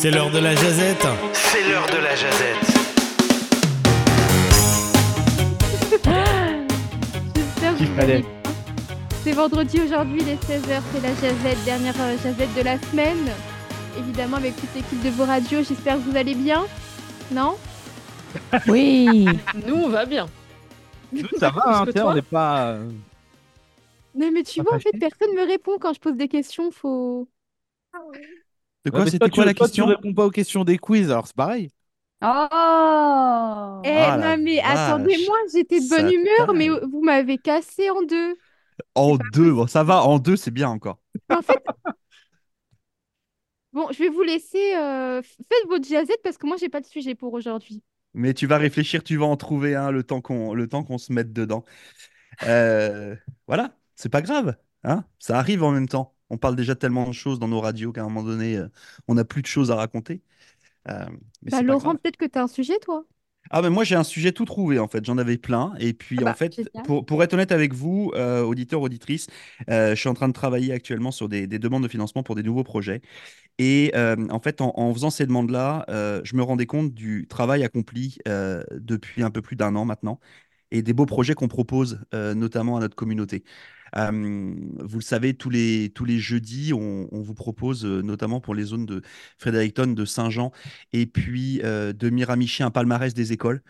C'est l'heure de la jazette. C'est l'heure de la jazette. J'espère que Qu'il vous fallait. allez bien. C'est vendredi aujourd'hui, les 16h, c'est la jazette, dernière euh, jazette de la semaine. Évidemment avec toute l'équipe de vos radios, j'espère que vous allez bien. Non? Oui. Nous, on va bien. Ça va, hein, on n'est pas. euh, Non mais tu Pas vois, en fait, personne me répond quand je pose des questions, faut... ouais, De quoi mais C'était quoi tu- la toi, question Tu réponds pas aux questions des quiz, alors c'est pareil. Oh Eh Ah, non mais vache. attendez-moi, j'étais de bonne Ça humeur, mais vous m'avez cassé en deux. En deux, bon, ça va, en deux, c'est bien encore. En fait... Bon, je vais vous laisser... euh, Faites votre jazette parce que moi, j'ai pas de sujet pour aujourd'hui. Mais tu vas réfléchir, tu vas en trouver un le temps qu'on le temps qu'on se mette dedans. Euh, voilà, c'est pas grave, hein Ça arrive en même temps. On parle déjà tellement de choses dans nos radios qu'à un moment donné, euh, on n'a plus de choses à raconter. Euh, mais Bah Laurent, peut-être que t'as un sujet, toi Ah, mais moi, j'ai un sujet tout trouvé, en fait. J'en avais plein. Et puis, Ah bah, en fait, génial. pour, pour être honnête avec vous, euh, auditeurs, auditrices, euh, je suis en train de travailler actuellement sur des, des demandes de financement pour des nouveaux projets. Et euh, en fait, en, en faisant ces demandes-là, euh, je me rendais compte du travail accompli depuis un peu plus d'un an maintenant et des beaux projets qu'on propose, euh, notamment à notre communauté. Euh, vous le savez, tous les, tous les jeudis, on, vous propose, euh, notamment pour les zones de Fredericton, de Saint-Jean et puis de Miramichi, un palmarès des écoles.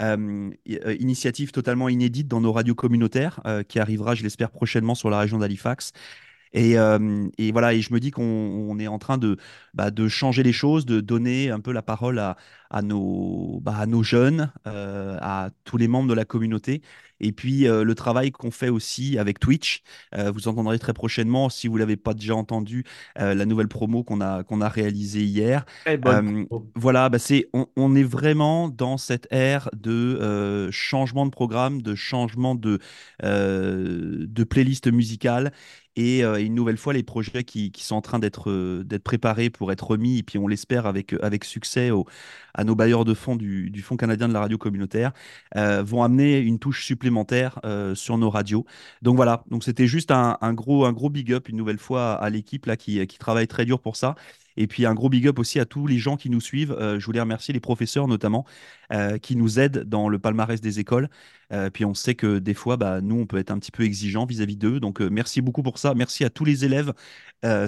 Initiative totalement inédite dans nos radios communautaires qui arrivera, je l'espère, prochainement sur la région d'Halifax. Et, voilà, et je me dis qu'on on est en train de, bah, de changer les choses, de donner un peu la parole à, à, nos, bah, à nos jeunes, euh, à tous les membres de la communauté. Et puis euh, le travail qu'on fait aussi avec Twitch, euh, vous entendrez très prochainement, si vous ne l'avez pas déjà entendu, euh, la nouvelle promo qu'on a, qu'on a réalisée hier. Bonne voilà, bah c'est, on, on est vraiment dans cette ère de changement de programme, de changement de, de playlist musicale. Et une nouvelle fois, les projets qui, qui sont en train d'être d'être préparés pour être remis, et puis on l'espère avec, avec succès au- à nos bailleurs de fonds du, Fonds canadien de la radio communautaire, euh, vont amener une touche supplémentaire euh, sur nos radios. Donc voilà, c'était juste un, gros, big up une nouvelle fois à l'équipe qui travaille très dur pour ça. Et puis un gros big up aussi à tous les gens qui nous suivent. Euh, je voulais remercier les professeurs notamment euh, qui nous aident dans le palmarès des écoles. Euh, puis on sait que des fois, bah, nous, on peut être un petit peu exigeant vis-à-vis d'eux. Donc merci beaucoup pour ça. Merci à tous les élèves.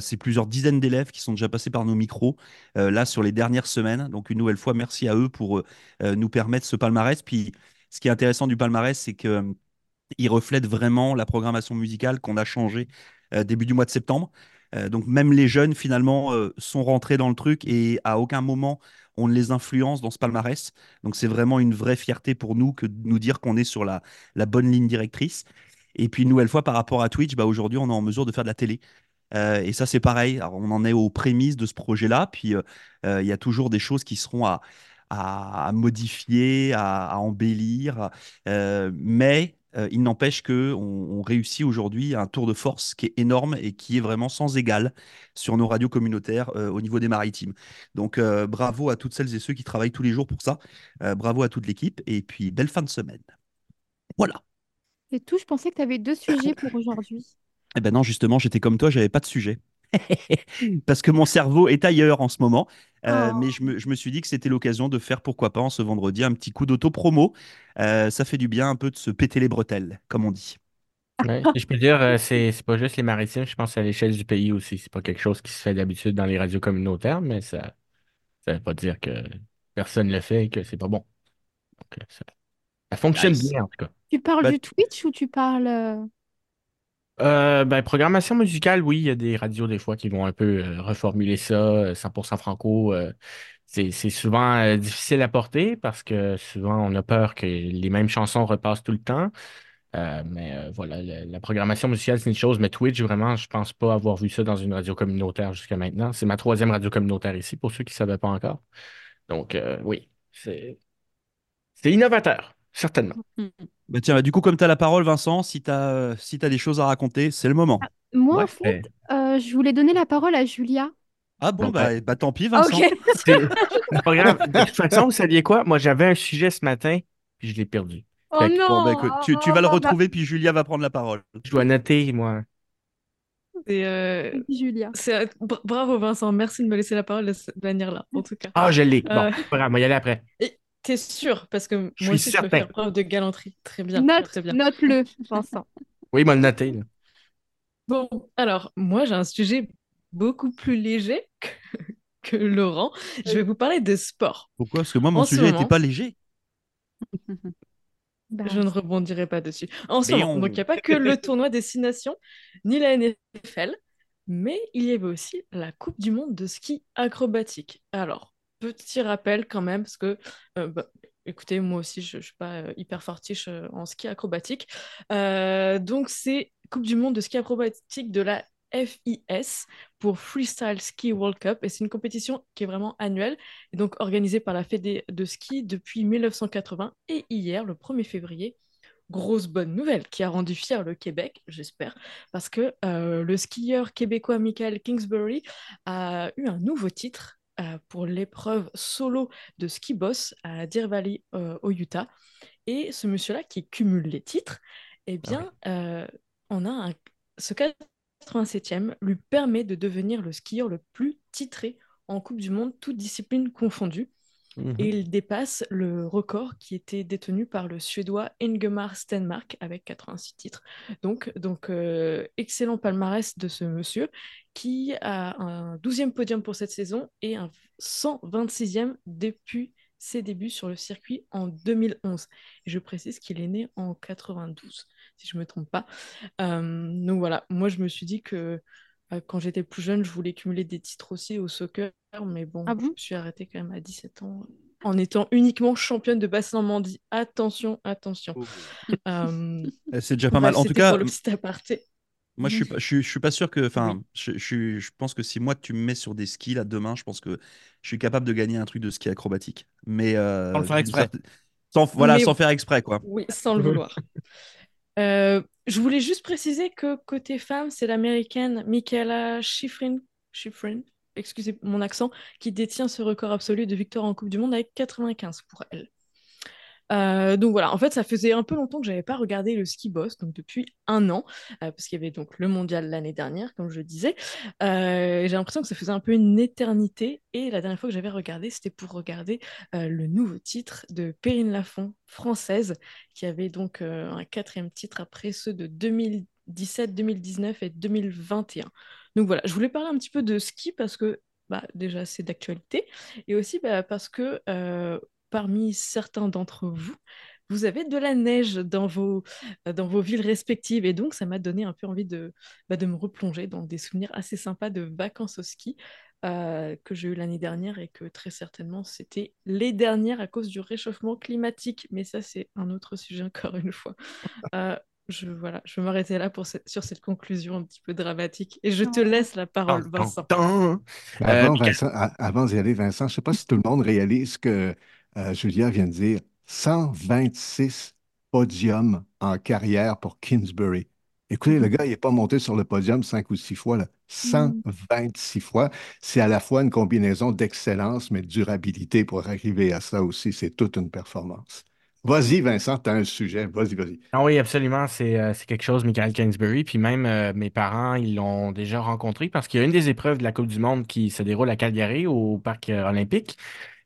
C'est plusieurs dizaines d'élèves qui sont déjà passés par nos micros là sur les dernières semaines. Donc une nouvelle fois, merci à eux pour nous permettre ce palmarès. Puis ce qui est intéressant du palmarès, c'est que il reflète vraiment la programmation musicale qu'on a changée début du mois de septembre. Euh, donc même les jeunes finalement euh, sont rentrés dans le truc et à aucun moment on ne les influence dans ce palmarès. Donc c'est vraiment une vraie fierté pour nous que de nous dire qu'on est sur la, bonne ligne directrice. Et puis une nouvelle fois par rapport à Twitch, bah, aujourd'hui on est en mesure de faire de la télé. Euh, et ça c'est pareil. On en est aux prémices de ce projet-là. Puis il y a toujours des choses qui seront à, modifier, à, embellir. Mais euh, il n'empêche que on, on réussit aujourd'hui un tour de force qui est énorme et qui est vraiment sans égal sur nos radios communautaires euh, au niveau des maritimes. Donc euh, bravo à toutes celles et ceux qui travaillent tous les jours pour ça. Bravo à toute l'équipe et puis belle fin de semaine. Voilà. C'est tout, je pensais que t'avais deux sujets pour aujourd'hui. Eh ben non, justement, j'étais comme toi, j'avais pas de sujet. Parce que mon cerveau est ailleurs en ce moment. Euh, Oh. Mais je me, je me suis dit que c'était l'occasion de faire, pourquoi pas, en ce vendredi, un petit coup d'auto-promo. Euh, ça fait du bien un peu de se péter les bretelles, comme on dit. Ouais, si je peux dire, euh, c'est pas juste les maritimes, je pense à l'échelle du pays aussi. C'est pas quelque chose qui se fait d'habitude dans les radios communautaires, mais ça ça veut pas dire que personne le fait et que c'est pas bon. Donc, ça, ça fonctionne Nice. bien, en tout cas. Tu parles Bah- du Twitch ou tu parles... euh, ben, programmation musicale, oui, il y a des radios des fois qui vont un peu euh, reformuler ça, euh, 100% franco. euh, c'est c'est souvent difficile à porter parce que souvent on a peur que les mêmes chansons repassent tout le temps. Mais voilà, la, programmation musicale, c'est une chose, mais Twitch, vraiment, je pense pas avoir vu ça dans une radio communautaire jusqu'à maintenant. C'est ma troisième radio communautaire ici, pour ceux qui ne savaient pas encore. Donc, oui, c'est innovateur, certainement. Bah tiens, bah, du coup, comme tu as la parole, Vincent, si tu as, si t'as des choses à raconter, c'est le moment. Moi, Ouais, en fait, euh, je voulais donner la parole à Julia. Ah bon, bah, bah tant pis, Ah, Vincent. ok. C'est c'est pas grave. De toute façon, vous saviez quoi? Moi, j'avais un sujet ce matin, puis je l'ai perdu. Oh que, non Bon, bah, écoute, tu, tu vas le Oh, bah, retrouver, puis Julia va prendre la parole. Je dois noter, moi. C'est, euh, Julia. c'est- Bravo Vincent, merci de me laisser la parole de cette manière-là, en tout cas. Ah, je l'ai. Bon, Euh, c'est pas grave, on va y aller après. Et t'es sûr? Parce que Je moi suis aussi, je peux certain. faire preuve de galanterie. Très bien, Note, très bien. note-le, Vincent. Oui, m'a le noté. là. Bon, alors, moi, j'ai un sujet beaucoup plus léger que, que Laurent. Je vais vous parler de sport. Pourquoi? Parce que moi, mon En sujet n'était moment- pas léger. Bah, Je ne rebondirai pas dessus. En ce moment, on- donc il n'y a pas que le tournoi Destination, ni la NFL, mais il y avait aussi la Coupe du Monde de ski acrobatique. Alors, petit rappel quand même, parce que, euh, bah, écoutez, moi aussi, je ne suis pas euh, hyper fortiche euh, en ski acrobatique. Donc, c'est Coupe du Monde de ski acrobatique de la FIS pour Freestyle Ski World Cup. Et c'est une compétition qui est vraiment annuelle et donc organisée par la Fédé de ski depuis 1980. Et hier, le 1er février, grosse bonne nouvelle qui a rendu fier le Québec, j'espère, parce que le skieur québécois Michael Kingsbury a eu un nouveau titre euh, pour l'épreuve solo de ski boss à Deer Valley euh, au Utah. Et ce monsieur-là qui cumule les titres, eh bien, euh, on a un, ce 87e lui permet de devenir le skieur le plus titré en Coupe du Monde, toutes disciplines confondues. Et il dépasse le record qui était détenu par le Suédois Ingemar Stenmark avec 86 titres. Donc, donc euh, excellent palmarès de ce monsieur qui a un 12e podium pour cette saison et un 126e depuis ses débuts sur le circuit en 2011. Et je précise qu'il est né en 92, si je ne me trompe pas. Euh, donc voilà, moi je me suis dit que quand j'étais plus jeune, je voulais cumuler des titres aussi au soccer, mais bon, Ah bon? je me suis arrêtée quand même à 17 ans en étant uniquement championne de bassin-Normandie. Attention, attention. Euh, Euh, C'est déjà pas mal. En tout cas, pour le petit aparté. moi, je suis pas, je suis, je suis pas sûr que. Enfin, Oui. je, je, suis- je pense que si moi tu me mets sur des skis là demain, je pense que je suis capable de gagner un truc de ski acrobatique. Mais euh, Sans le faire exprès. sans, voilà, Mais- sans faire exprès quoi. Oui, sans le vouloir. Euh, je voulais juste préciser que côté femme, c'est l'américaine Michaela Schifrin, Schifrin, excusez mon accent, qui détient ce record absolu de victoire en Coupe du Monde avec 95 pour elle. Euh, donc voilà, en fait, ça faisait un peu longtemps que j'avais pas regardé le ski boss, donc depuis un an, euh, parce qu'il y avait donc le mondial l'année dernière, comme je le disais. Euh, j'ai l'impression que ça faisait un peu une éternité, et la dernière fois que j'avais regardé, c'était pour regarder le nouveau titre de Perrine Lafont, française, qui avait donc un quatrième titre après ceux de 2017, 2019 et 2021. Donc voilà, je voulais parler un petit peu de ski parce que bah, déjà c'est d'actualité et aussi bah, parce que parmi certains d'entre vous, vous avez de la neige dans vos, dans vos villes respectives et donc ça m'a donné un peu envie de, bah, de me replonger dans des souvenirs assez sympas de vacances au ski euh, que j'ai eu l'année dernière et que très certainement c'était les dernières à cause du réchauffement climatique. Mais ça, c'est un autre sujet encore une fois. Euh, je, voilà, je vais m'arrêter là pour cette- sur cette conclusion un petit peu dramatique. Et je te laisse la parole, Vincent. Euh, Avant, Vincent, avant d'y aller, Vincent, je ne sais pas si tout le monde réalise que euh, Julia vient de dire 126 podiums en carrière pour Kingsbury. Écoutez, le gars, il n'est pas monté sur le podium cinq ou six fois, là. 126 fois. C'est à la fois une combinaison d'excellence, mais de durabilité pour arriver à ça aussi. C'est toute une performance. Vas-y, Vincent, tu as un sujet. Vas-y, vas-y. Ah oui, absolument. C'est euh, c'est quelque chose, Michael Kingsbury. Puis même euh, mes parents, ils l'ont déjà rencontré parce qu'il y a une des épreuves de la Coupe du Monde qui se déroule à Calgary, au Parc euh, olympique.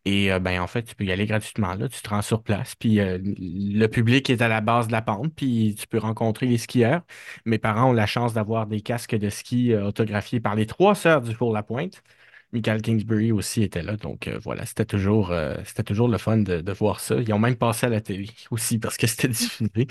Et euh, ben en fait, tu peux y aller gratuitement. Là, tu te rends sur place. Puis euh, le public est à la base de la pente. Puis tu peux rencontrer les skieurs. Mes parents ont la chance d'avoir des casques de ski euh, autographiés par les trois sœurs du Four-la-Pointe. Michael Kingsbury aussi était là. Donc euh, voilà, c'était toujours, euh, c'était toujours le fun de, de voir ça. Ils ont même passé à la télé aussi parce que c'était diffusé.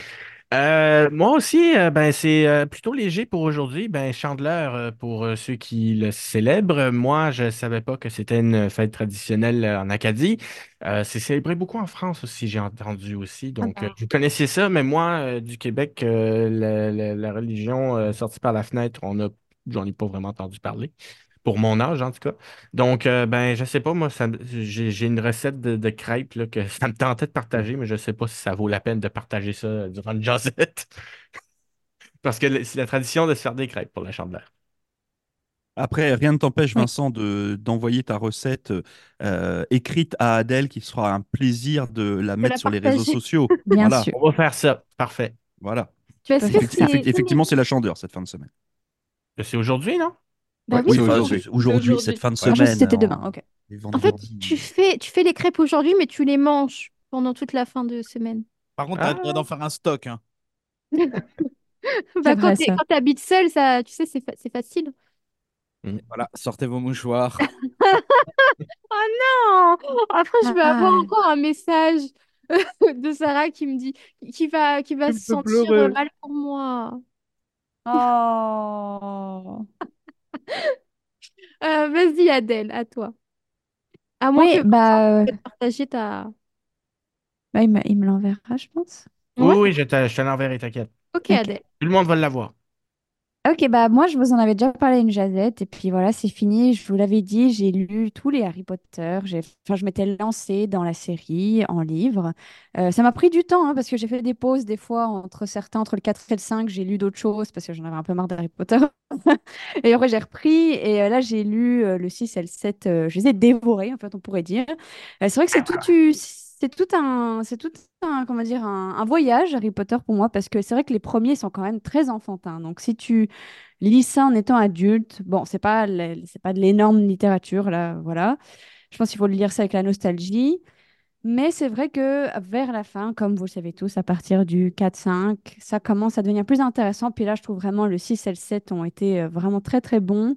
Euh, moi aussi, ben, c'est plutôt léger pour aujourd'hui. Ben, Chandeleur, euh, pour ceux qui le célèbrent. Moi, je ne savais pas que c'était une fête traditionnelle en Acadie. C'est célébré beaucoup en France aussi, j'ai entendu aussi. Donc, Ah. euh, vous connaissiez ça, mais moi, du Québec, la, la- la religion sortie par la fenêtre, on a, j'en ai pas vraiment entendu parler. Pour mon âge, en tout cas. Donc, euh, ben, je sais pas, moi, j'ai une recette de, de crêpes là, que ça me tentait de partager, mais je sais pas si ça vaut la peine de partager ça durant le jazzette. Parce que c'est la tradition de se faire des crêpes pour la chandeleur. Après, rien ne t'empêche. Vincent, de d'envoyer ta recette euh, écrite à Adèle, qui sera un plaisir de la mettre la sur les réseaux sociaux. Bien voilà, sûr. On va faire ça. Parfait. voilà. Tu effect- effectivement, c'est la chandeur cette fin de semaine. C'est aujourd'hui, non? Bah oui, aujourd'hui. cette fin de Ouais. Ah, semaine. c'était en- demain, ok. les En fait, tu fais, tu fais les crêpes aujourd'hui, mais tu les manges pendant toute la fin de semaine. Par contre, Ah. t'arrêterais d'en faire un stock. Hein. Bah, quand t'es- ça. quand t'habites seul, ça, tu sais, c'est fa- c'est facile. Voilà, sortez vos mouchoirs. Non! Après, je vais avoir Ah. encore un message de Sarah qui me dit qui va, qui va Tu se sentir pleurer. euh, mal pour moi. Oh. Euh, vas-y, Adèle, à toi. À moins Oui, que bah, euh, tu partager ta. bah, il me, il me l'enverra, je pense. Oui, Ouais. oui, je te, je te l'enverrai, t'inquiète. Ok, Ok. Adèle. Tout le monde va l'avoir. Ok, bah moi je vous en avais déjà parlé une jazette et puis voilà, c'est fini. Je vous l'avais dit, j'ai lu tous les Harry Potter. J'ai, enfin, je m'étais lancée dans la série en livre. Euh, ça m'a pris du temps hein, parce que j'ai fait des pauses des fois entre certains, entre le 4 et le 5, j'ai lu d'autres choses parce que j'en avais un peu marre d'Harry Potter. Et après j'ai repris et euh, là j'ai lu euh, le 6 et le 7. euh, je les ai dévorés en fait, on pourrait dire. C'est vrai que c'est tout, u- c'est tout un, c'est tout un, comment dire, un, voyage Harry Potter pour moi parce que c'est vrai que les premiers sont quand même très enfantins. Donc si tu lis ça en étant adulte, bon, c'est pas, c'est pas de l'énorme littérature là, voilà. Je pense qu'il faut le lire ça avec la nostalgie. Mais c'est vrai que vers la fin, comme vous le savez tous, à partir du 4-5, ça commence à devenir plus intéressant. Puis là, je trouve vraiment le 6 et le 7 ont été euh, vraiment très très bons.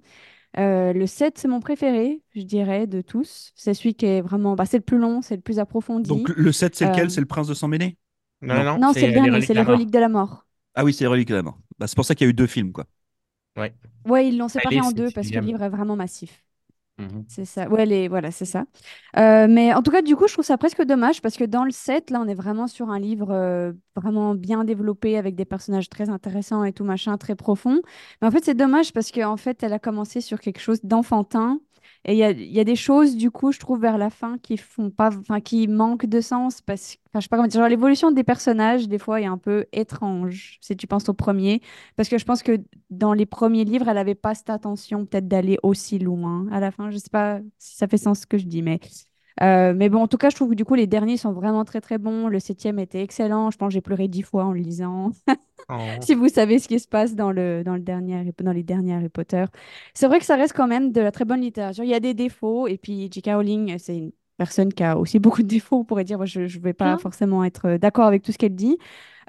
Euh, le 7, c'est mon préféré, je dirais, de tous. C'est celui qui est vraiment... Bah, c'est le plus long, c'est le plus approfondi. Donc le 7, c'est lequel? Euh, C'est le prince de sang mêlé? Non, Non. non, Non, c'est le dernier, c'est les reliques de la mort. Ah oui, c'est les reliques de la mort. Bah, c'est pour ça qu'il y a eu deux films, quoi. Ouais. Ouais, ils l'ont séparé Allez, en deux parce que le livre est vraiment massif. Mhm. C'est ça. Ouais, les... voilà, c'est ça. Euh, mais en tout cas, du coup, je trouve ça presque dommage parce que dans le 7, là, on est vraiment sur un livre euh, vraiment bien développé avec des personnages très intéressants et tout machin, très profond. Mais en fait, c'est dommage parce qu'en fait, elle a commencé sur quelque chose d'enfantin. Et il y a, y a des choses, du coup, je trouve, vers la fin qui font pas, enfin, qui manquent de sens parce que, enfin, je sais pas comment dire, genre, l'évolution des personnages, des fois, est un peu étrange si tu penses au premier. Parce que je pense que dans les premiers livres, elle n'avait pas cette attention peut-être d'aller aussi loin à la fin. Je sais pas si ça fait sens ce que je dis, mais, euh, mais bon, en tout cas, je trouve que du coup, les derniers sont vraiment très très bons. Le septième était excellent. Je pense que j'ai pleuré dix fois en le lisant. Oh. si vous savez ce qui se passe dans le, dans le dernier, dans les derniers Harry Potter. C'est vrai que ça reste quand même de la très bonne littérature. Il y a des défauts, et puis J.K. Rowling, c'est une personne qui a aussi beaucoup de défauts, on pourrait dire. Moi, je ne vais pas forcément être euh, d'accord avec tout ce qu'elle dit.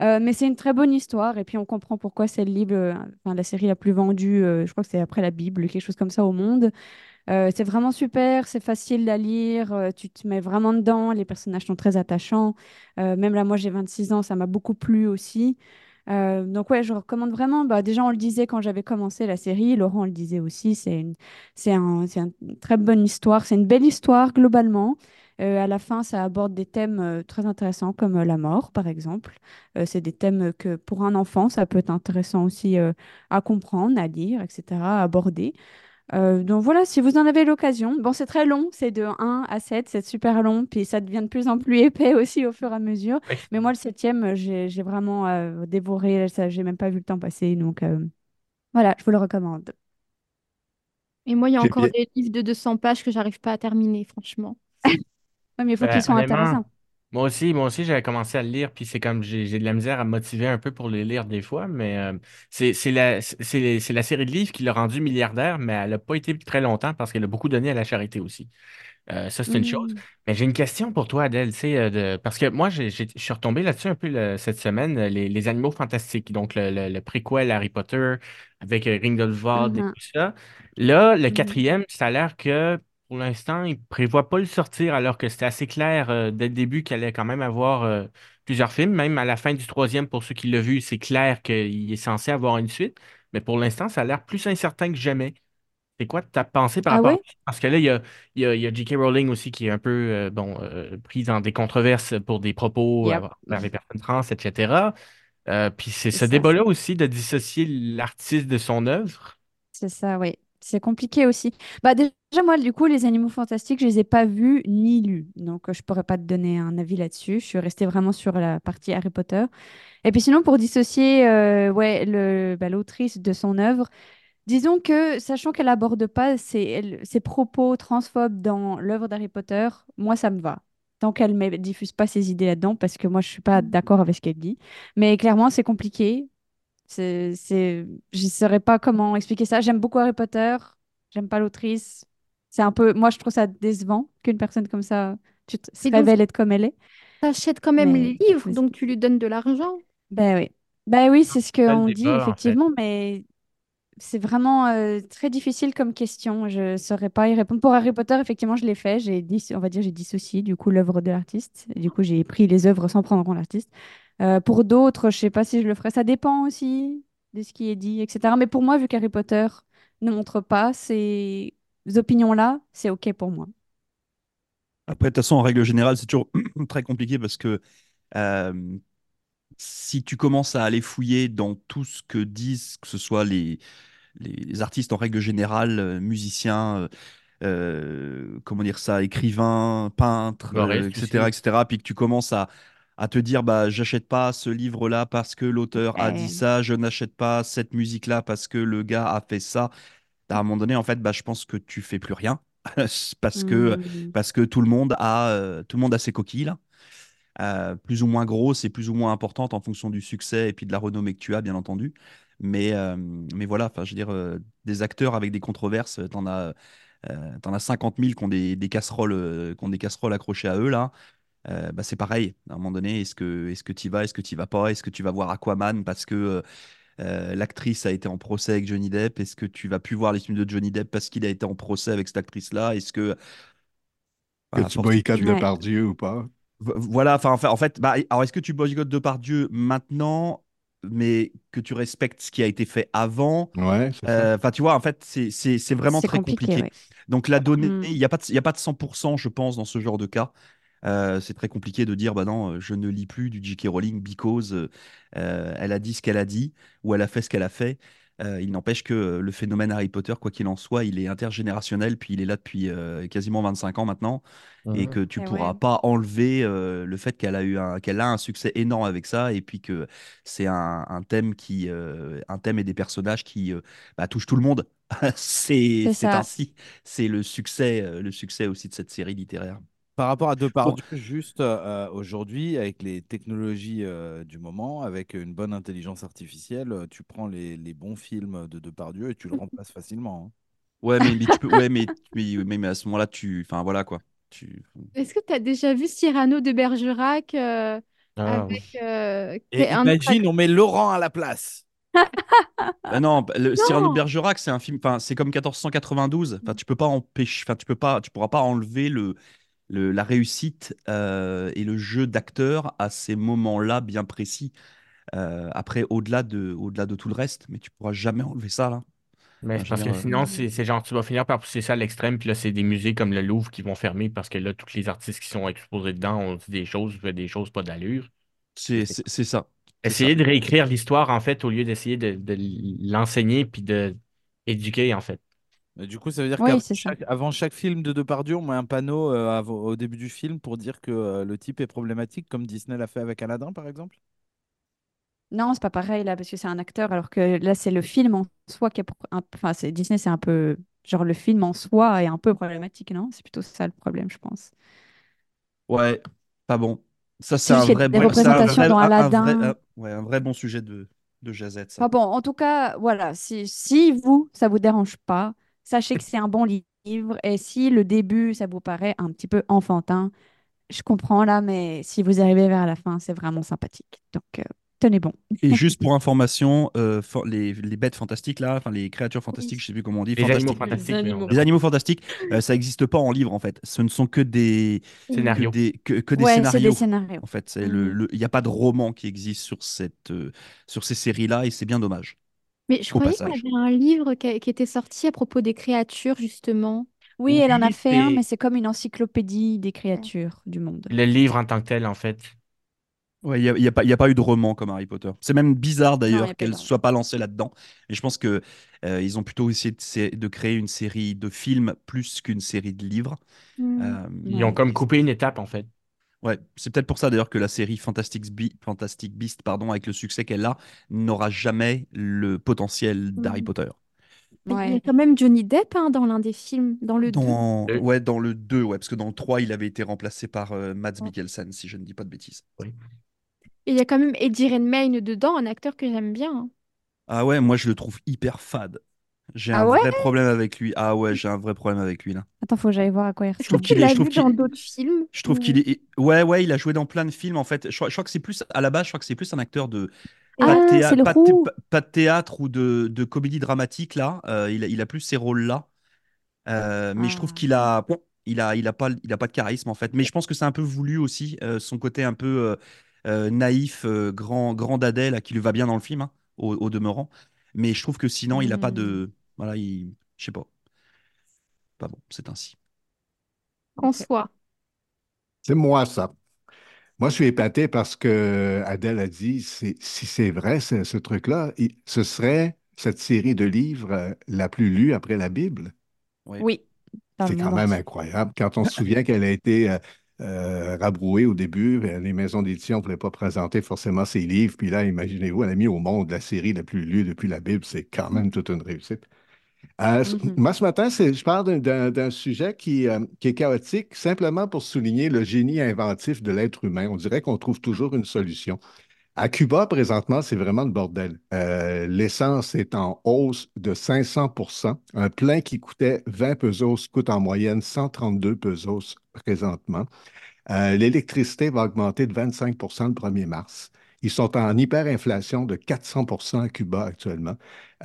Euh, mais c'est une très bonne histoire, et puis on comprend pourquoi c'est le livre, euh, enfin, la série la plus vendue, euh, je crois que c'est après la Bible, quelque chose comme ça au monde. C'est vraiment super, c'est facile à lire, tu te mets vraiment dedans, les personnages sont très attachants. Même là, moi j'ai 26 ans, ça m'a beaucoup plu aussi. Euh, donc ouais, je recommande vraiment. Bah, déjà, on le disait quand j'avais commencé la série, Laurent le disait aussi, c'est une, c'est un, c'est une très bonne histoire, c'est une belle histoire globalement. Euh, à la fin, ça aborde des thèmes euh, très intéressants comme euh, la mort, par exemple. Euh, c'est des thèmes que pour un enfant, ça peut être intéressant aussi euh, à comprendre, à lire, etc., à aborder. Euh, donc voilà, si vous en avez l'occasion. Bon, c'est très long, c'est de 1 à 7, c'est super long, puis ça devient de plus en plus épais aussi au fur et à mesure. Mais moi, le septième, j'ai vraiment euh, dévoré, ça, j'ai même pas vu le temps passer, donc euh, voilà, je vous le recommande. Et moi, il y a encore bien- des livres de 200 pages que j'arrive pas à terminer, franchement. Ouais, mais il faut Ben, qu'ils soient intéressants. Moi aussi, moi aussi, j'avais commencé à le lire, puis c'est comme j'ai j'ai de la misère à me motiver un peu pour les lire des fois, mais euh, c'est c'est la, c'est c'est la série de livres qui l'a rendu milliardaire, mais elle n'a pas été très longtemps parce qu'elle a beaucoup donné à la charité aussi. Euh, ça, c'est une chose. Mm. Mais j'ai une question pour toi, Adèle, tu sais, euh, de- parce que moi, j'ai- j'ai- je suis retombé là-dessus un peu le- cette semaine, euh, les, les animaux fantastiques, donc le, le, le préquel Harry Potter avec euh, Grindelwald et Mhm. tout ça. Là, le Mhm. quatrième, ça a l'air que pour l'instant, il ne prévoit pas le sortir alors que c'était assez clair euh, dès le début qu'il allait quand même avoir euh, plusieurs films. Même à la fin du troisième, pour ceux qui l'ont vu, c'est clair qu'il est censé avoir une suite. Mais pour l'instant, ça a l'air plus incertain que jamais. C'est quoi ta pensée par Ah rapport à ouais? ça? Parce que là, il y a, y a, y a J.K. Rowling aussi qui est un peu euh, bon, euh, prise dans des controverses pour des propos Yep. euh, vers les personnes trans, etc. Euh, puis c'est ce débat-là aussi de dissocier l'artiste de son œuvre. C'est ça, oui. C'est compliqué aussi. Bah déjà, moi, du coup, les animaux fantastiques, je les ai pas vus ni lus. Donc, euh, je pourrais pas te donner un avis là-dessus. Je suis restée vraiment sur la partie Harry Potter. Et puis sinon, pour dissocier euh, ouais, le, bah, l'autrice de son œuvre, disons que, sachant qu'elle aborde pas ses propos transphobes dans l'œuvre d'Harry Potter, moi, ça me va. Tant qu'elle ne diffuse pas ses idées là-dedans, parce que moi, je suis pas d'accord avec ce qu'elle dit. Mais clairement, c'est compliqué. C'est, c'est... Je ne saurais pas comment expliquer ça. J'aime beaucoup Harry Potter. J'aime pas l'autrice. C'est un peu... Moi, je trouve ça décevant qu'une personne comme ça tu te- se révèle être comme elle est. t'achètes quand même les livres, donc tu lui donnes de l'argent. Ben oui. Ben oui, c'est ce qu'on dit, débat, en fait. effectivement, mais c'est vraiment euh, très difficile comme question. Je ne saurais pas y répondre. Pour Harry Potter, effectivement, je l'ai fait. J'ai. On va dire, j'ai dissocié du coup l'œuvre de l'artiste. Du coup, j'ai pris les œuvres sans prendre en compte l'artiste. Euh, pour d'autres, je sais pas si je le ferais. Ça dépend aussi de ce qui est dit, etc. Mais pour moi, vu qu'Harry Potter ne montre pas ces opinions-là, c'est OK pour moi. Après, de toute façon, en règle générale, c'est toujours très compliqué parce que euh, si tu commences à aller fouiller dans tout ce que disent, que ce soit les, les, artistes en règle générale, euh, musiciens, euh, euh, comment dire ça, écrivains, peintres, euh, etc., etc., puis que tu commences à, à te dire, bah, j'achète pas ce livre-là parce que l'auteur a dit Ouais. ça, je n'achète pas cette musique-là parce que le gars a fait ça. À un moment donné, en fait, bah, je pense que tu fais plus rien parce que, Hmm. parce que tout le monde a, tout le monde a ses coquilles, là. Euh, plus ou moins grosses et plus ou moins importantes en fonction du succès et puis de la renommée que tu as, bien entendu. Mais, euh, mais voilà, enfin, je veux dire, euh, des acteurs avec des controverses, t'en as, euh, t'en as 50 000 qui ont des, des casseroles, euh, qui ont des casseroles accrochées à eux, là. Euh, bah, c'est pareil. À un moment donné, est-ce que est-ce que tu vas, est-ce que tu vas pas, est-ce que tu vas voir Aquaman parce que euh, euh, l'actrice a été en procès avec Johnny Depp, est-ce que tu vas plus voir les films de Johnny Depp parce qu'il a été en procès avec cette actrice-là, est-ce que Que Enfin, à tu boycottes. Depardieu ou pas? Vo- Voilà, enfin, enfin, en fait, bah, alors est-ce que tu boycottes Depardieu maintenant, mais que tu respectes ce qui a été fait avant Ouais. Euh, Enfin, tu vois, en fait, c'est c'est- c'est vraiment très compliqué, compliqué. ouais. Donc, la donnée, Hmm. il n'y a pas de, il y a pas de 100%, je pense, dans ce genre de cas. Euh, c'est très compliqué de dire, bah non, euh, je ne lis plus du J.K. Rowling because euh, euh, elle a dit ce qu'elle a dit ou elle a fait ce qu'elle a fait. Euh, il n'empêche que euh, le phénomène Harry Potter, quoi qu'il en soit, il est intergénérationnel, puis il est là depuis euh, quasiment 25 ans maintenant, et Mhm. que tu Eh pourras ouais. pas enlever euh, le fait qu'elle a eu un, qu'elle a un succès énorme avec ça, et puis que c'est un, un thème qui, euh, un thème et des personnages qui euh, bah, touchent tout le monde. c'est ainsi. C'est le succès, le succès aussi de cette série littéraire. Par rapport à Bon, Depardieu, juste euh, aujourd'hui, avec les technologies euh, du moment, avec une bonne intelligence artificielle, euh, tu prends les, les bons films de Depardieu et tu le remplaces facilement. hein. Ouais, mais, mais tu peux, ouais, mais, mais, mais, mais à ce moment-là, tu, enfin voilà quoi. Tu... Est-ce que tu as déjà vu Cyrano de Bergerac euh, Ah, avec euh, un imagine, on met Laurent à la place. Bah non, le Cyrano de Non. Bergerac, c'est un film, enfin c'est comme 1492. Enfin, tu peux pas empêcher, enfin tu peux pas, tu pourras pas enlever le, le- la réussite euh, et le jeu d'acteur à ces moments-là bien précis. Euh, après, au-delà de, au-delà de tout le reste, mais tu pourras jamais enlever ça là. Mais Enfin, je que dire, euh, sinon, c'est c'est genre, tu vas finir par pousser ça à l'extrême, puis là, c'est des musées comme le Louvre qui vont fermer parce que là, tous les artistes qui sont exposés dedans ont dit des choses, des choses pas d'allure. c'est c'est- c'est ça. C'est ça. Essayer de réécrire l'histoire, en fait, au lieu d'essayer de, de l'enseigner puis de éduquer, en fait. Du coup, ça veut dire Oui, qu'avant c'est ça. chaque, film de Depardieu, on met un panneau euh, av- au début du film pour dire que euh, le type est problématique, comme Disney l'a fait avec Aladdin, par exemple? Non, c'est pas pareil là, parce que c'est un acteur, alors que là, c'est le film en soi qui est. pro- un- Enfin, c'est Disney, c'est un peu. Genre, le film en soi est un peu problématique, non? C'est plutôt ça le problème, je pense. Ouais, pas bon. Ça, c'est C'est un juste qu'il y vrai, a des bon- c'est un représentations vrai, dans un- un vrai, Aladdin. un- ouais, un vrai bon sujet de, de jazette, ça. Enfin bon, en tout cas, voilà, si, si vous, ça vous dérange pas, sachez que c'est un bon li- livre, et si le début, ça vous paraît un petit peu enfantin, je comprends là, mais si vous arrivez vers la fin, c'est vraiment sympathique. Donc, euh, tenez bon. Et juste pour information, euh, les, les bêtes fantastiques là, enfin les créatures fantastiques, Oui. je sais plus comment on dit, Les animaux fantastiques. Les animaux. on- Les animaux fantastiques, euh, ça n'existe pas en livre en fait. Ce ne sont que des, que Scénario. des, que, que des Ouais, scénarios. des scénarios. En fait, Mhm. le- il n'y a pas de roman qui existe sur cette, euh, sur ces séries-là et c'est bien dommage. Mais je Au croyais qu'on passage. avait un livre qui, qui était sorti à propos des créatures, justement. Oui, elle en a Oui, fait un, mais c'est comme une encyclopédie des créatures du monde. Le livre en tant que tel, en fait. Ouais, il n'y a, il y a pas, il y a pas eu de roman comme Harry Potter. C'est même bizarre Non, il y d'ailleurs a pas eu qu'elle de ne soit pas lancée là-dedans. Et je pense que euh, ils ont plutôt essayé de, sé- de créer une série de films plus qu'une série de livres. Hmm. Euh, Ils ont Ouais. comme coupé une étape, en fait. Ouais, c'est peut-être pour ça d'ailleurs que la série Fantastic, Be- Fantastic Beast, pardon, avec le succès qu'elle a, n'aura jamais le potentiel d'Harry Mm. Potter. Il y a Ouais. quand même Johnny Depp hein, dans l'un des films, dans le 2. Dans... Deux. Ouais, dans le 2, ouais, parce que dans le 3, il avait été remplacé par euh, Mads Ouais. Mikkelsen, si je ne dis pas de bêtises. Et il y a quand même Eddie Redmayne dedans, un acteur que j'aime bien. hein. Ah ouais, moi je le trouve hyper fade. J'ai Ah un ouais? vrai problème avec lui. Ah ouais, j'ai un vrai problème avec lui là. Attends, faut que j'aille voir à quoi il Je trouve qu'il est, je trouve dans d'autres films je trouve qu'il est, ouais ouais, il a joué dans plein de films en fait. Je, crois je crois que c'est plus à la base, je crois que c'est plus un acteur de pas de Ah, théâ- pas de thé- roux. pas- pas de théâtre ou de, de comédie dramatique là. Euh, il a, il a plus ces rôles-là. Euh, mais je trouve Ah. qu'il a, il a, il a pas, il a pas de charisme en fait. Mais je pense que c'est un peu voulu aussi, euh, son côté un peu euh, euh, naïf, euh, grand, grand dadais là, qui lui va bien dans le film, hein, au, au demeurant. Mais je trouve que sinon, il a pas Hmm. de, voilà, il, je sais pas, pas bon, c'est ainsi. François. C'est moi, ça. Moi, je suis épaté parce que Adèle a dit, c'est- si c'est vrai, ce, truc-là, ce serait cette série de livres euh, la plus lue après la Bible. Oui, dans C'est quand même incroyable. Quand on se souvient qu'elle a été euh, euh, rabrouée au début, ben, les maisons d'édition ne voulaient pas présenter forcément ses livres. Puis là, imaginez-vous, elle a mis au monde la série la plus lue depuis la Bible. C'est quand même toute une réussite. Euh, Mhm. Moi, ce matin, je parle d'un- sujet qui, euh, qui est chaotique, simplement pour souligner le génie inventif de l'être humain. On dirait qu'on trouve toujours une solution. À Cuba, présentement, c'est vraiment le bordel. Euh, l'essence est en hausse de 500% Un plein qui coûtait 20 pesos coûte en moyenne 132 pesos présentement. L'électricité va augmenter de 25% le 1er mars. Ils sont en hyperinflation de 400% à Cuba actuellement.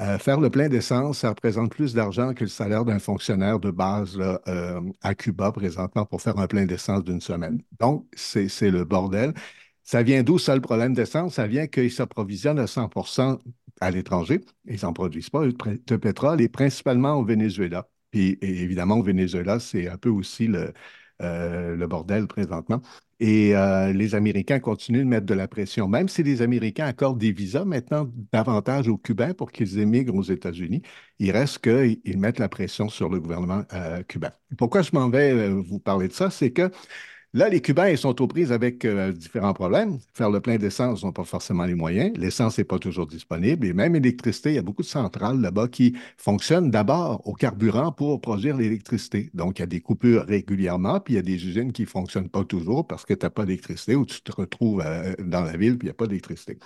Euh, faire le plein d'essence, ça représente plus d'argent que le salaire d'un fonctionnaire de base là, euh, à Cuba présentement pour faire un plein d'essence d'une semaine. Donc, c'est le bordel. Ça vient d'où ça le problème d'essence? Ça vient qu'ils s'approvisionnent à 100% à l'étranger. Ils n'en produisent pas de pétrole et principalement au Venezuela. Puis et évidemment, au Venezuela, c'est un peu aussi le, euh, le bordel présentement. Et euh, les Américains continuent de mettre de la pression, même si les Américains accordent des visas maintenant davantage aux Cubains pour qu'ils émigrent aux États-Unis. Il reste qu'ils mettent la pression sur le gouvernement euh, cubain. Pourquoi je m'en vais vous parler de ça? C'est que Là, les Cubains, sont aux prises avec euh, différents problèmes. Faire le plein d'essence, ils n'ont pas forcément les moyens. L'essence n'est pas toujours disponible. Et même l'électricité, il y a beaucoup de centrales là-bas qui fonctionnent d'abord au carburant pour produire l'électricité. Donc, il y a des coupures régulièrement, puis il y a des usines qui ne fonctionnent pas toujours parce que tu n'as pas d'électricité ou tu te retrouves euh, dans la ville, puis il n'y a pas d'électricité.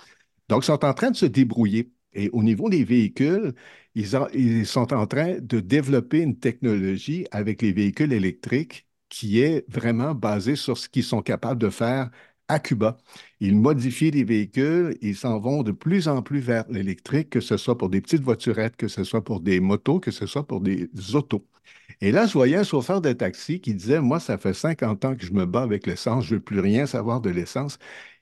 Donc, ils sont en train de se débrouiller. Et au niveau des véhicules, ils sont en train de développer une technologie avec les véhicules électriques qui est vraiment basée sur ce qu'ils sont capables de faire à Cuba. Ils modifient les véhicules, ils s'en vont de plus en plus vers l'électrique, que ce soit pour des petites voiturettes, que ce soit pour des motos, que ce soit pour des autos. Et là, je voyais un chauffeur de taxi qui disait, moi, ça fait 50 ans que je me bats avec l'essence, je ne veux plus rien savoir de l'essence.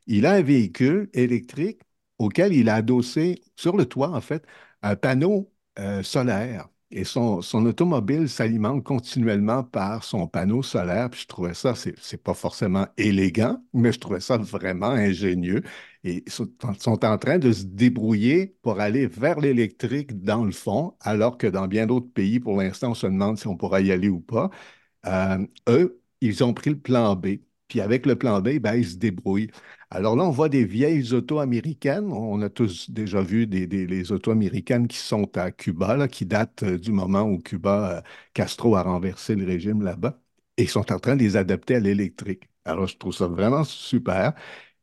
Il a un véhicule électrique auquel il a adossé sur le toit, en fait, un panneau euh, solaire. Et son, automobile s'alimente continuellement par son panneau solaire. Puis je trouvais ça, c'est, pas forcément élégant, mais je trouvais ça vraiment ingénieux. Et ils sont, sont en train de se débrouiller pour aller vers l'électrique dans le fond, alors que dans bien d'autres pays, pour l'instant, on se demande si on pourra y aller ou pas. Euh, eux, ils ont pris le plan B. Puis avec le plan B, ben, ils se débrouillent. Alors là, on voit des vieilles autos américaines. On a tous déjà vu des, des- les autos américaines qui sont à Cuba, qui datent euh, du moment où Cuba, euh, Castro a renversé le régime là-bas. Et ils sont en train de les adapter à l'électrique. Alors, je trouve ça vraiment super.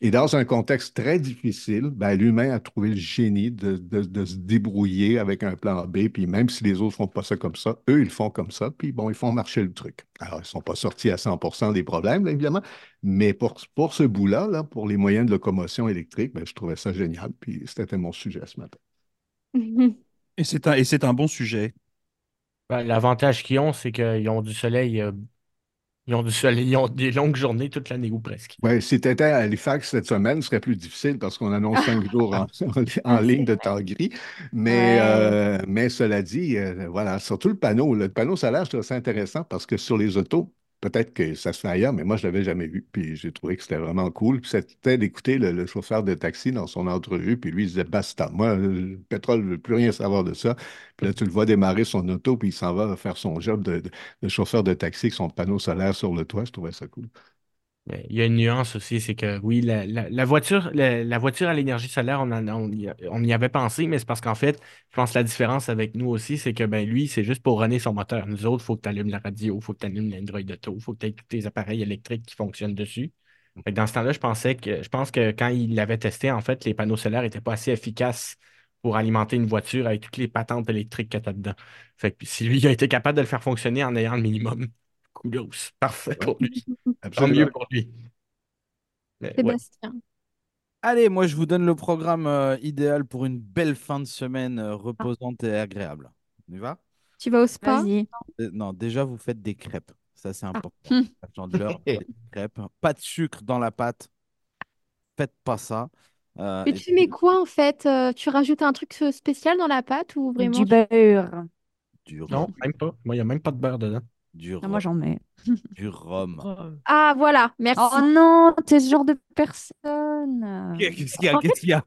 Et dans un contexte très difficile, ben, l'humain a trouvé le génie de, de- de se débrouiller avec un plan B. Puis même si les autres font pas ça comme ça, eux, ils le font comme ça. Puis bon, ils font marcher le truc. Alors, ils ne sont pas sortis à 100% des problèmes, là, évidemment. Mais pour, pour ce bout-là, là, pour les moyens de locomotion électrique, ben, je trouvais ça génial. Puis c'était mon sujet ce matin. Et c'est un, et c'est un bon sujet. Ben, L'avantage qu'ils ont, c'est qu'ils ont du soleil, euh, ils ont du soleil, ils ont des longues journées toute l'année ou presque. Oui, si tu étais à Halifax cette semaine, ce serait plus difficile parce qu'on annonce cinq jours en, en ligne de temps gris. Mais, Ouais. euh, mais cela dit, euh, voilà, surtout le panneau. Le panneau solaire, je trouve ça intéressant parce que sur les autos, peut-être que ça se fait ailleurs, mais moi, je ne l'avais jamais vu. Puis j'ai trouvé que c'était vraiment cool. Puis c'était d'écouter le, chauffeur de taxi dans son entrevue. Puis lui, il disait basta. Moi, le pétrole, ne veux plus rien savoir de ça. Puis là, tu le vois démarrer son auto, puis il s'en va faire son job de, de- de chauffeur de taxi avec son panneau solaire sur le toit. Je trouvais ça cool. Il y a une nuance aussi, c'est que oui, la, la- voiture, la, voiture à l'énergie solaire, on, on y, on y avait pensé, mais c'est parce qu'en fait, je pense que la différence avec nous aussi, c'est que ben lui, c'est juste pour runner son moteur. Nous autres, il faut que tu allumes la radio, il faut que tu allumes l'Android Auto, il faut que tu aies tous tes appareils électriques qui fonctionnent dessus. Que dans ce temps-là, je pensais que je pense que quand il l'avait testé, en fait, les panneaux solaires n'étaient pas assez efficaces pour alimenter une voiture avec toutes les patentes électriques qu'il y a dedans. Fait que si lui il a été capable de le faire fonctionner en ayant le minimum, kudos, parfait pour lui. Tant Absolument. mieux pour lui. Mais ouais. Sébastien. Allez, moi je vous donne le programme euh, idéal pour une belle fin de semaine euh, reposante et agréable. On y va? Tu vas au spa? Vas-y. Euh, Non, déjà vous faites des crêpes. Ça c'est important. Chandler, faites des crêpes. Pas de sucre dans la pâte. Faites pas ça. Euh, Mais et tu mets quoi en fait? Euh, tu rajoutes un truc spécial dans la pâte ou vraiment Du beurre. du Non, même pas. Moi, il n'y a même pas de beurre dedans. Du Ah, rhum. moi, j'en mets. Du rhum. Oh, Ah voilà, merci. Oh non, t'es ce genre de personne. Qu'est-ce qu'il y a? En Qu'est-ce qu'il y a?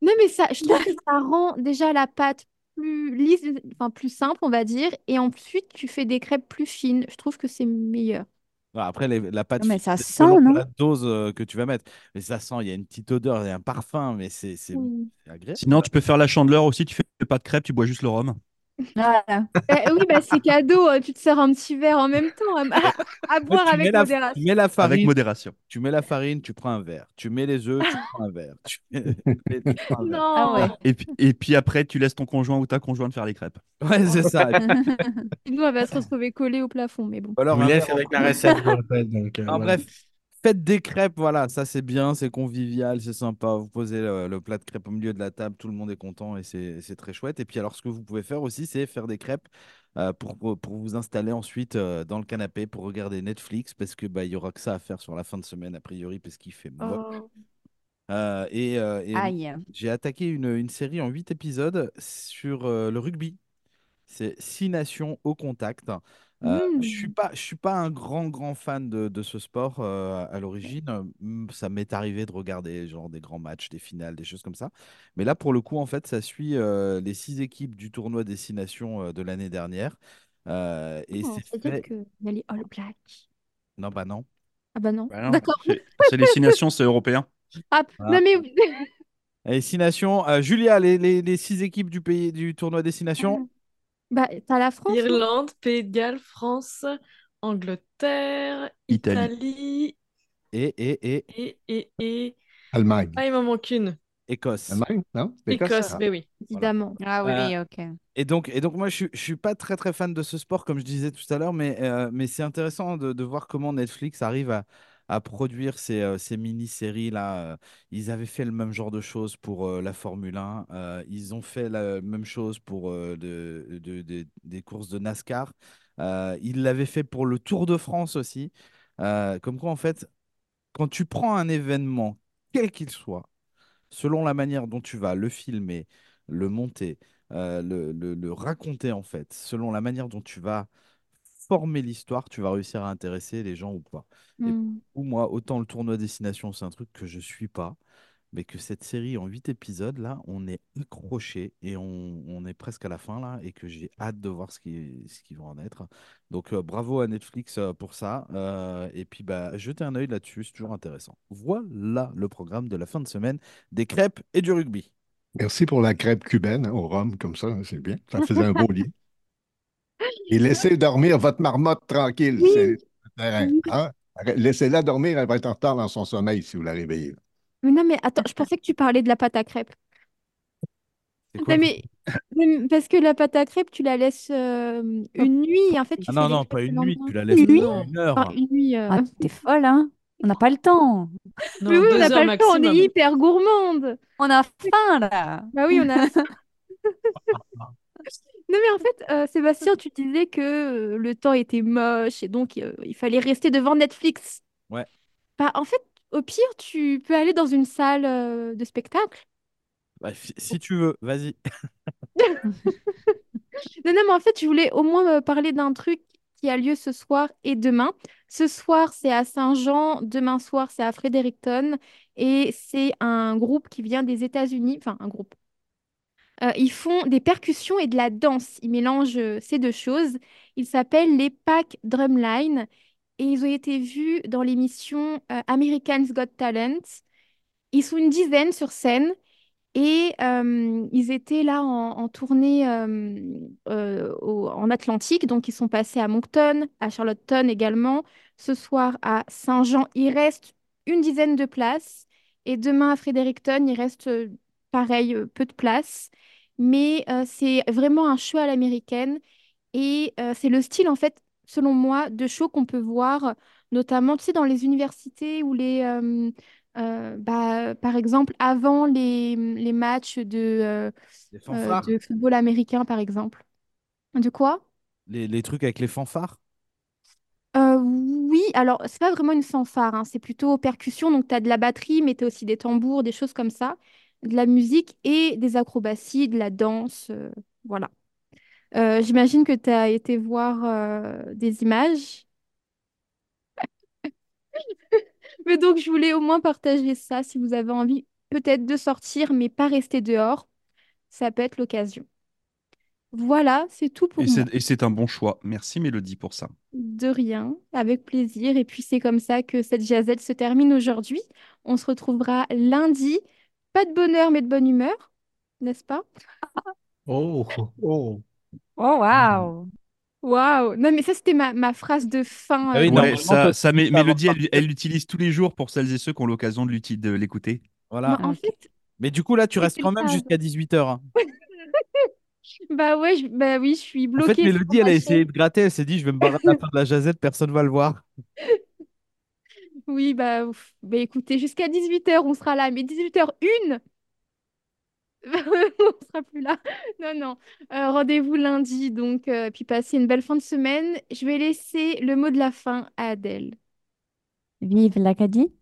Non mais ça, je trouve que ça rend déjà la pâte plus lisse, enfin plus simple on va dire, et ensuite tu fais des crêpes plus fines. Je trouve que c'est meilleur. Après, les- la pâte Non, mais fine, ça c'est sent, non la dose euh, que tu vas mettre. Mais ça sent, il y a une petite odeur, il y a un parfum, mais c'est c'est- c'est agréable. Sinon, tu peux faire la chandeleur aussi. Tu fais pas de crêpes, tu bois juste le rhum. Voilà. Eh oui, bah c'est cadeau, hein, tu te sers un petit verre en même temps à, à- à Ouais, boire tu, mets avec la, modération. tu mets la Avec farine, modération. tu mets la farine, tu prends un verre. Tu mets les œufs, tu prends un verre. Tu mets- tu prends un verre. Non. Ah ouais. Et puis, et puis après, tu laisses ton conjoint ou ta conjointe faire les crêpes. Ouais, c'est ça. Puis- Nous, on va se retrouver collés au plafond, mais bon. ou alors un laisse avec la recette, je vous rappelle. Donc, euh, En voilà. bref, faites des crêpes, voilà, ça c'est bien, c'est convivial, c'est sympa. Vous posez le, le plat de crêpes au milieu de la table, tout le monde est content et c'est très chouette. Et puis alors, ce que vous pouvez faire aussi, c'est faire des crêpes euh, pour, vous installer ensuite euh, dans le canapé pour regarder Netflix parce que bah, il y aura que ça à faire sur la fin de semaine a priori parce qu'il fait moche. Oh. Euh, et j'ai attaqué une, une série en huit épisodes sur le rugby. C'est Six Nations au contact. Euh, je suis pas, je suis pas un grand, grand fan de, de ce sport euh, à l'origine. Ça m'est arrivé de regarder genre des grands matchs, des finales, des choses comme ça. Mais là, pour le coup, en fait, ça suit euh, les six équipes du tournoi des Six Nations euh, de l'année dernière. Euh, et Oh, c'est C'est-à-dire fait. qu'il y a les All Blacks. Non, bah non. Ah bah non. Bah non. D'accord. C'est c'est les six nations, c'est européen. Ah, Ah. non mais Les Six Nations. euh, Julia, les, les, les six équipes du pays du tournoi des Six Nations. Bah t'as la France. Irlande, Pays de Galles, France, Angleterre, Italie. Italie Et, et, et et, et, et... Allemagne. Ah, il m'en manque une. Écosse. Allemagne, non? Écosse? Ah. mais oui. Évidemment. Ah oui, ok. Et donc, et donc moi, je suis, je suis pas très très fan de ce sport, comme je disais tout à l'heure, mais, euh, mais c'est intéressant de, de voir comment Netflix arrive à, à produire ces, euh, mini-séries là. Euh, Ils avaient fait le même genre de choses pour euh, la Formule 1. euh, ils ont fait la même chose pour de- de- de- des courses de NASCAR. Ils l'avaient fait pour le Tour de France aussi. Comme quoi, en fait, quand tu prends un événement, quel qu'il soit, selon la manière dont tu vas le filmer, le monter, le raconter en fait, selon la manière dont tu vas former l'histoire, tu vas réussir à intéresser les gens ou pas. Et Mm. pour moi, autant le tournoi Destination, c'est un truc que je suis pas, mais que cette série en huit épisodes, là, on est accroché et on, on est presque à la fin, là, et que j'ai hâte de voir ce qui, ce qui va en être. Donc, euh, bravo à Netflix euh, pour ça. euh, et puis, bah, jetez un œil là-dessus, c'est toujours intéressant. Voilà le programme de la fin de semaine des crêpes et du rugby. Merci pour la crêpe cubaine hein, au rhum, comme ça, c'est bien. Ça faisait un beau lit. Et laissez dormir votre marmotte tranquille. Oui. C'est le terrain. Oui. hein? Laissez-la dormir, elle va être en retard dans son sommeil si vous la réveillez. Mais non mais attends, je pensais que tu parlais de la pâte à crêpes. Quoi Non, mais, mais parce que la pâte à crêpes, tu la laisses euh, une nuit en fait tu Ah non, non, pas une nuit, tu la laisses Une nuit? pendant une heure. Enfin, une nuit. euh. Ah, t'es folle, hein? On n'a pas le temps. Non, Mais oui, on n'a pas le temps, on est hyper gourmande. On a faim, là. Bah oui, on a. Non mais en fait, euh, Sébastien, tu disais que euh, le temps était moche et donc euh, il fallait rester devant Netflix. Ouais. Bah en fait, au pire, tu peux aller dans une salle euh, de spectacle. Bah, si tu veux, vas-y. Non, non, mais en fait, je voulais au moins parler d'un truc qui a lieu ce soir et demain. Ce soir, c'est à Saint-Jean. Demain soir, c'est à Fredericton. Et c'est un groupe qui vient des États-Unis. Enfin, un groupe. Euh, ils font des percussions et de la danse. Ils mélangent euh, ces deux choses. Ils s'appellent les Pack Drumline. Et ils ont été vus dans l'émission euh, American's Got Talent. Ils sont une dizaine sur scène. Et ils étaient là en, tournée en Atlantique, donc ils sont passés à Moncton, à Charlottetown également. Ce soir à Saint-Jean, il reste une dizaine de places. Et demain à Fredericton, il reste pareil, euh, peu de places. mais euh, c'est vraiment un show à l'américaine. Et euh, c'est le style, en fait, selon moi, de show qu'on peut voir, notamment, tu sais, dans les universités ou les... euh, bah, par exemple, avant les, les matchs de, euh, Les euh, de football américain, par exemple. De quoi? Les, les trucs avec les fanfares? Oui, alors c'est pas vraiment une fanfare, hein, c'est plutôt percussion, donc tu as de la batterie, mais tu as aussi des tambours, des choses comme ça, de la musique et des acrobaties, de la danse, euh, voilà. Euh, j'imagine que tu as été voir euh, des images, mais donc je voulais au moins partager ça si vous avez envie peut-être de sortir, mais pas rester dehors, ça peut être l'occasion. Voilà, c'est tout pour Et moi. c'est et c'est un bon choix. Merci Mélodie pour ça. De rien, avec plaisir. Et puis c'est comme ça que cette jazette se termine aujourd'hui. On se retrouvera lundi. Pas de bonheur, mais de bonne humeur, n'est-ce pas? Oh, oh. Oh, waouh! Waouh! Non, mais ça, c'était ma, ma phrase de fin. Ah euh, oui, Ouais, ça, ça, peux avoir Mélodie, elle, l'utilise tous les jours pour celles et ceux qui ont l'occasion de l'écouter. Voilà. Bah, en fait, Mais du coup, là, tu restes quand même jusqu'à 18h. Bah ouais, je- bah oui, je suis En fait, bloquée Mélodie, elle a essayé de gratter. Elle s'est dit, je vais me barrer à la fin de la jazette, personne va le voir. Oui, bah, ouf. Bah écoutez, jusqu'à 18h, on sera là. Mais 18h01, on sera plus là. Non, non. Euh, rendez-vous lundi, donc, euh, puis passez une belle fin de semaine. Je vais laisser le mot de la fin à Adèle. Vive l'Acadie!